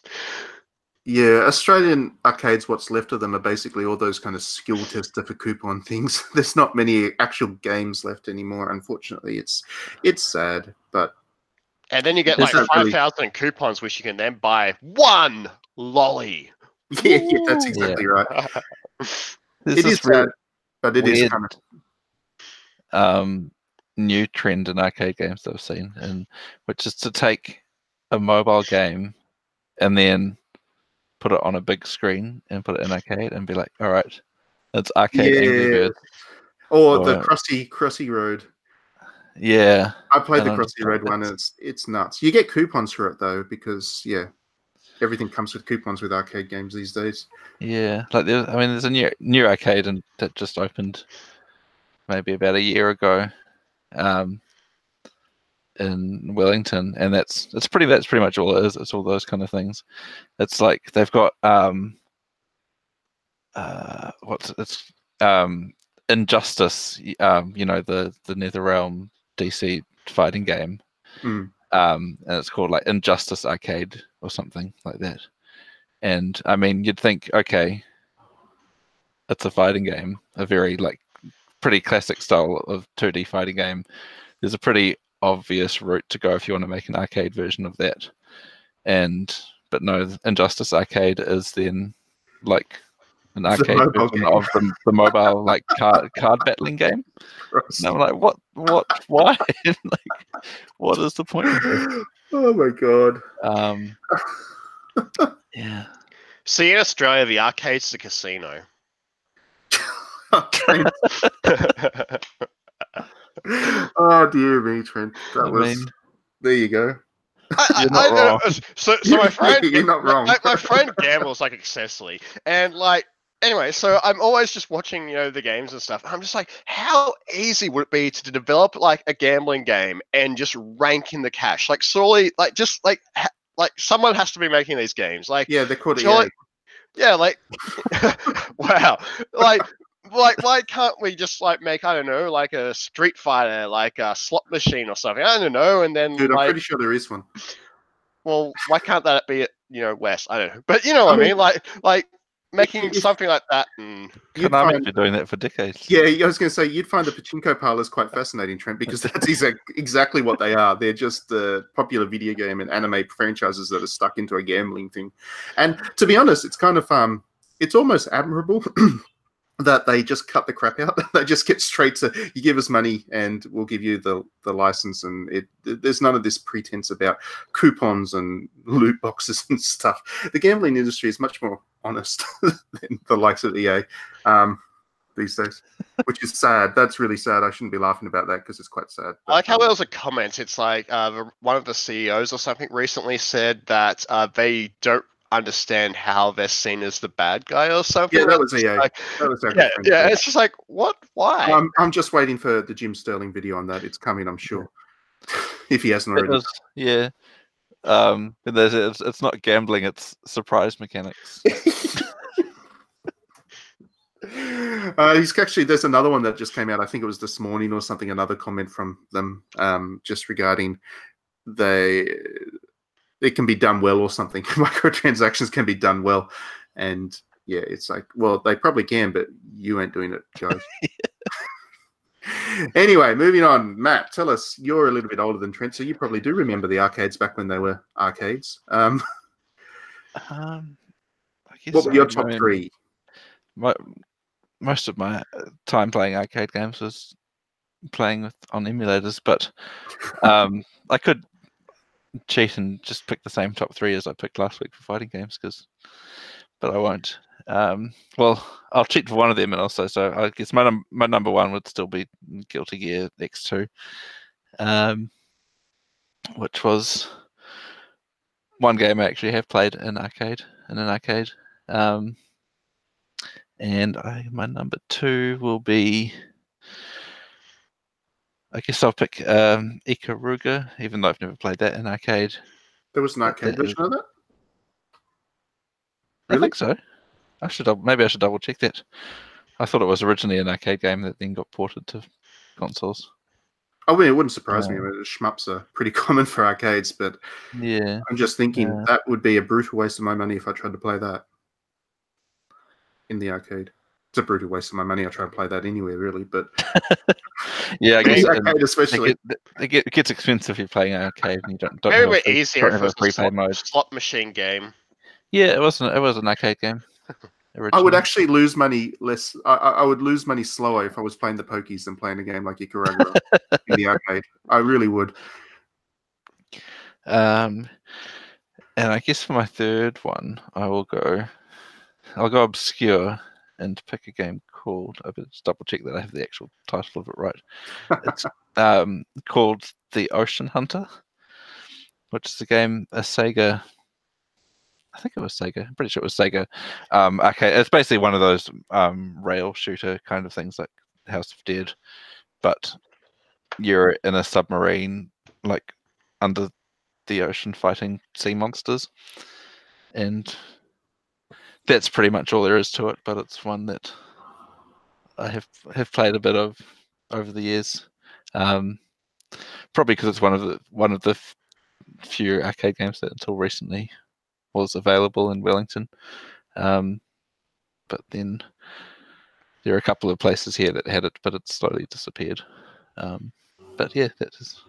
yeah, Australian arcades, what's left of them are basically all those kind of skill tester for coupon things. There's not many actual games left anymore. Unfortunately, it's it's sad, but And then you get like not really- 5,000 coupons, which you can then buy one lolly. yeah, yeah that's Ooh. exactly right. There's It this is sad, but it is kind of um, new trend in arcade games that I've seen, and which is to take a mobile game and then put it on a big screen and put it in arcade and be like, all right, it's arcade Yeah. Birds. or the Or- Crossy Crossy Road. Yeah, I played I the Crossy Road one, it's it's nuts. You get coupons for it though, because yeah, everything comes with coupons with arcade games these days. yeah. Like there, I mean, there's a new new arcade and that just opened maybe about a year ago, um, in Wellington, and that's that's pretty that's pretty much all it is. It's all those kind of things. It's like they've got um, uh, what's it's um, Injustice. Um, you know the the NetherRealm DC fighting game. Mm. Um, and it's called like Injustice Arcade or something like that. And I mean, you'd think, okay, it's a fighting game, a very like pretty classic style of 2D fighting game. There's a pretty obvious route to go if you want to make an arcade version of that. And but no, Injustice Arcade is then like an arcade version of the, the mobile like card card battling game. And I'm like, what what why? like what is the point of this? oh my god! Um Yeah. See, in Australia, the arcade's the casino. Oh dear me, Trent. That I was. mean, there you go. I, I, You're not I wrong. So, so my friend, You're not wrong. My, my friend gambles like excessively, and like anyway, so I'm always just watching, you know, the games and stuff. I'm just like, how easy would it be to develop like a gambling game and just rank in the cash? Like, surely, like, just like, ha- like someone has to be making these games. Like, Yeah, they could, Surely- EA. yeah, like, wow, like. Like why can't we just like make I don't know like a Street Fighter like a slot machine or something I don't know and then Dude, I'm pretty sure there is one. well, why can't that be you know West? I don't know, but you know what I I mean- mean. Like like making something like that. And You'd Konami's find- been doing that for decades. Yeah, I was going to say you'd find the pachinko parlors quite fascinating, Trent, because that's exact, exactly what they are. They're just the popular video game and anime franchises that are stuck into a gambling thing. And to be honest, it's kind of um, it's almost admirable that they just cut the crap out. they just get straight to you give us money and we'll give you the the license, and it there's none of this pretense about coupons and loot boxes and stuff. The gambling industry is much more honest than the likes of EA. Um, these days, which is sad. That's really sad. I shouldn't be laughing about that because it's quite sad. I like how um, there was a comment. It's like uh, one of the CEOs or something recently said that uh, they don't understand how they're seen as the bad guy or something. Yeah, that was It's EA. like- that was yeah, yeah. It's just like what? Why? I'm, I'm just waiting for the Jim Sterling video on that. It's coming, I'm sure. if he hasn't already. was, yeah. Um, there's, it's, it's not gambling; it's surprise mechanics. Uh, he's actually there's another one that just came out. I think it was this morning or something. Another comment from them, um, just regarding they it can be done well or something. Microtransactions can be done well, and yeah, it's like well they probably can, but you ain't doing it, guys. anyway, moving on. Matt, tell us you're a little bit older than Trent, so you probably do remember the arcades back when they were arcades. Um, Um, what were your I top mean, three? My, most of my uh, time playing arcade games was playing with on emulators, but um, I could cheat and just pick the same top three as I picked last week for fighting games, because, but I won't. Um, well, I'll cheat for one of them, and also, so I guess my num- my number one would still be Guilty Gear X two, um, which was one game I actually have played in arcade in an arcade. Um, and I, my number two will be. I guess I'll pick um, Ikaruga, even though I've never played that in arcade. There was an arcade version of that. I think so. I should maybe I should double check that. I thought it was originally an arcade game that then got ported to consoles. I mean, it wouldn't surprise me. Yeah. I mean, shmups are pretty common for arcades, but Yeah. I'm just thinking Yeah. that would be a brutal waste of my money if I tried to play that in the arcade. It's a brutal waste of my money. I try and play that anywhere, really, but Yeah, I guess arcade it, especially. get, it, get, it gets expensive if you're playing arcade and you don't. don't Maybe have a bit easier if have it a pre-play slot, mode. slot machine game. Yeah, it wasn't. It was an arcade game. I would actually lose money less. I, I I would lose money slower if I was playing the pokies than playing a game like Ikaruga in the arcade. I really would. Um, and I guess for my third one, I will go. I'll go obscure and pick a game called. I better double check that I have the actual title of it right. It's um, called The Ocean Hunter, which is a game a Sega. I think it was Sega. I'm pretty sure it was Sega. Um, okay, it's basically one of those um, rail shooter kind of things like House of Dead, but you're in a submarine, like under the ocean fighting sea monsters. And that's pretty much all there is to it, but it's one that I have have played a bit of over the years. Um, probably because it's one of the one of the f- few arcade games that until recently was available in Wellington. Um, but then there are a couple of places here that had it, but it's slowly disappeared. Um, but yeah, that is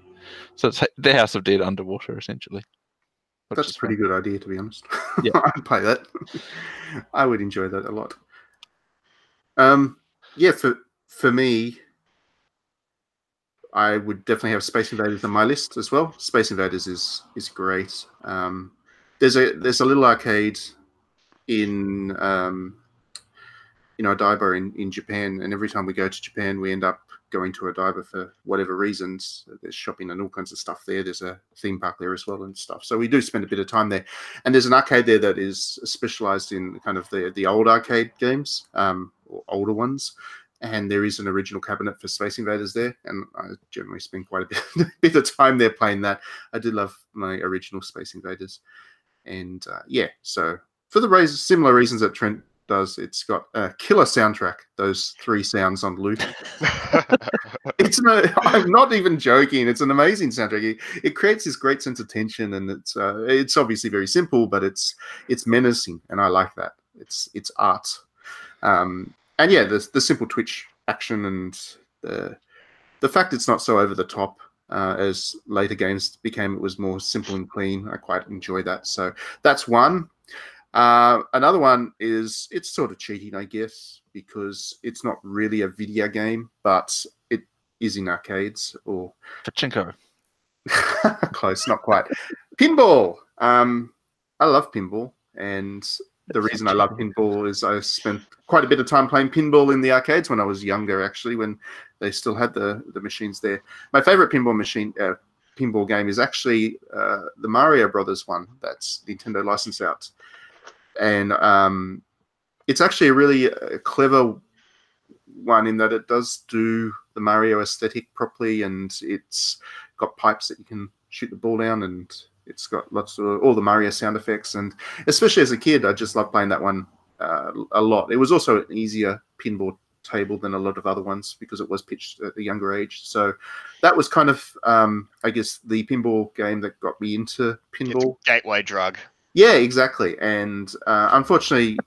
so it's the House of Dead underwater essentially. That's a pretty fun. good idea, to be honest. Yeah. I'd play that. I would enjoy that a lot. Um, yeah, for for me, I would definitely have Space Invaders on my list as well. Space Invaders is is great. Um, there's a there's a little arcade in um, you know in, in Japan, and every time we go to Japan, we end up going to Odaiba for whatever reasons. There's shopping and all kinds of stuff there. There's a theme park there as well and stuff. So we do spend a bit of time there. And there's an arcade there that is specialized in kind of the the old arcade games, um, or older ones. And there is an original cabinet for Space Invaders there, and I generally spend quite a bit, bit of time there playing that. I do love my original Space Invaders, and uh, yeah. So for the similar reasons that Trent does, it's got a killer soundtrack. Those three sounds on loop. it's no, I'm not even joking. It's an amazing soundtrack. It, it creates this great sense of tension, and it's uh, it's obviously very simple, but it's it's menacing, and I like that. It's it's art, um, and yeah, the the simple twitch action and the the fact it's not so over the top uh, as later games became. It was more simple and clean. I quite enjoy that. So that's one. Uh, another one is it's sort of cheating, I guess, because it's not really a video game, but it is in arcades or Pachinko. close, not quite. Pinball. Um, I love pinball, and the reason I love pinball is I spent quite a bit of time playing pinball in the arcades when I was younger. Actually, when they still had the the machines there. My favorite pinball machine. Uh, pinball game is actually uh, the Mario Brothers one that's Nintendo license out and um, it's actually a really uh, clever one in that it does do the Mario aesthetic properly, and it's got pipes that you can shoot the ball down, and it's got lots of all the Mario sound effects, and especially as a kid, I just loved playing that one uh, a lot. It was also an easier pinball table than a lot of other ones because it was pitched at a younger age. So that was kind of, um, I guess, the pinball game that got me into pinball. Gateway drug. Yeah, exactly. And uh, unfortunately,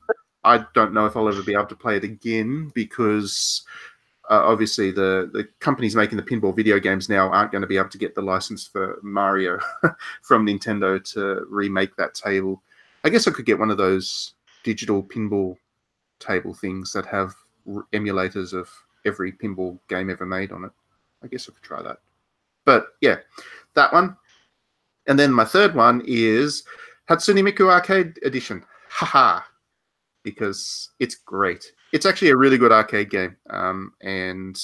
I don't know if I'll ever be able to play it again because uh, obviously the the companies making the pinball video games now aren't going to be able to get the license for Mario from Nintendo to remake that table. I guess I could get one of those digital pinball table things that have emulators of every pinball game ever made on it. I guess I could try that. But yeah, that one. And then my third one is Hatsune Miku Arcade Edition. Haha. Because it's great. It's actually a really good arcade game. Um, and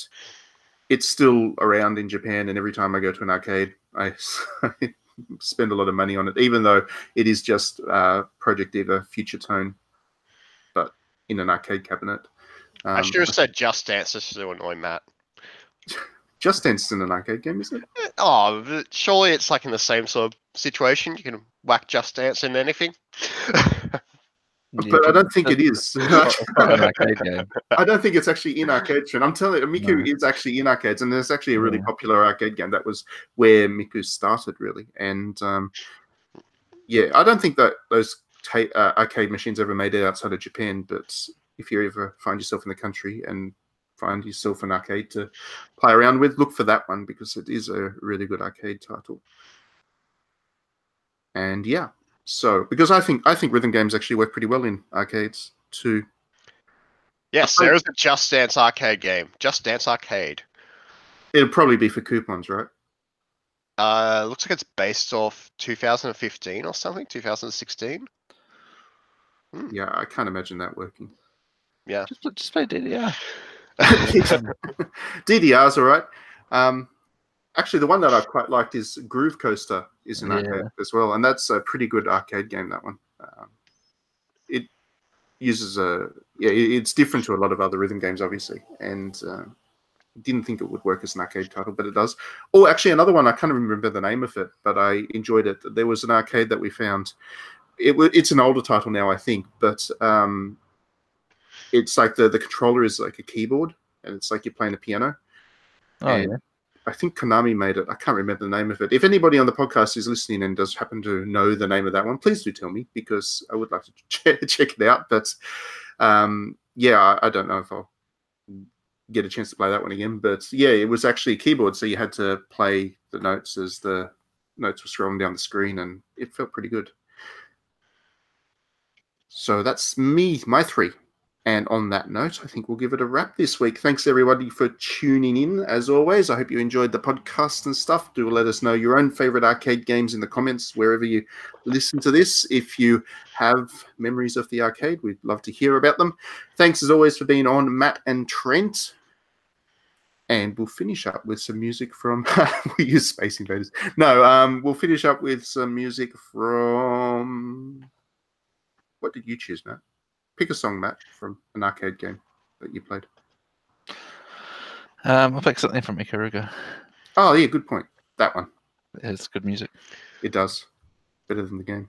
it's still around in Japan. And every time I go to an arcade, I, spend a lot of money on it, even though it is just uh, Project DIVA Future Tone, but in an arcade cabinet. Um, I should have said Just Dance just to annoy Matt. Just Dance in an arcade game, isn't it? Oh, surely it's like in the same sort of situation. You can whack Just Dance in anything. but I don't think it is. It's not an arcade game. I don't think it's actually in arcades. And I'm telling you, Miku is actually in arcades, and there's actually a really Yeah. popular arcade game. That was where Miku started, really. And um, yeah, I don't think that those ta- uh, arcade machines ever made it outside of Japan. But if you ever find yourself in the country and find yourself an arcade to play around with, look for that one because it is a really good arcade title. And yeah, so because I think I think rhythm games actually work pretty well in arcades too. yes, there is a Just Dance arcade game. Just Dance Arcade. It'll probably be for coupons, right? Uh, looks like it's based off 2015 or something, 2016. Yeah, I can't imagine that working. Yeah, just, play- just play DDR. DDR's all right. Um, actually, the one that I quite liked is Groove Coaster is an Yeah. arcade as well, and that's a pretty good arcade game. That one. Um, it uses a yeah, it's different to a lot of other rhythm games, obviously, and uh, didn't think it would work as an arcade title, but it does. Oh, actually, another one I can't remember the name of it, but I enjoyed it. There was an arcade that we found. It it's an older title now, I think, but um, it's like the the controller is like a keyboard, and it's like you're playing a piano. Oh, And yeah. I think Konami made it. I can't remember the name of it. If anybody on the podcast is listening and does happen to know the name of that one, please do tell me because I would like to check, check it out. But um, yeah, I, I don't know if I'll get a chance to play that one again. But yeah, it was actually a keyboard, so you had to play the notes as the notes were scrolling down the screen, and it felt pretty good. So that's me, my three. And on that note, I think we'll give it a wrap this week. Thanks everybody for tuning in. As always, I hope you enjoyed the podcast and stuff. Do let us know your own favorite arcade games in the comments wherever you listen to this. If you have memories of the arcade, we'd love to hear about them. Thanks as always for being on, Matt and Trent. and we'll finish up with some music from. we use Space Invaders. No, um, we'll finish up with some music from. What did you choose, Matt? Pick a song, Matt, from an arcade game that you played. Um, I'll pick something from Ikaruga. Oh, yeah, good point. That one. It's good music. It does. Better than the game.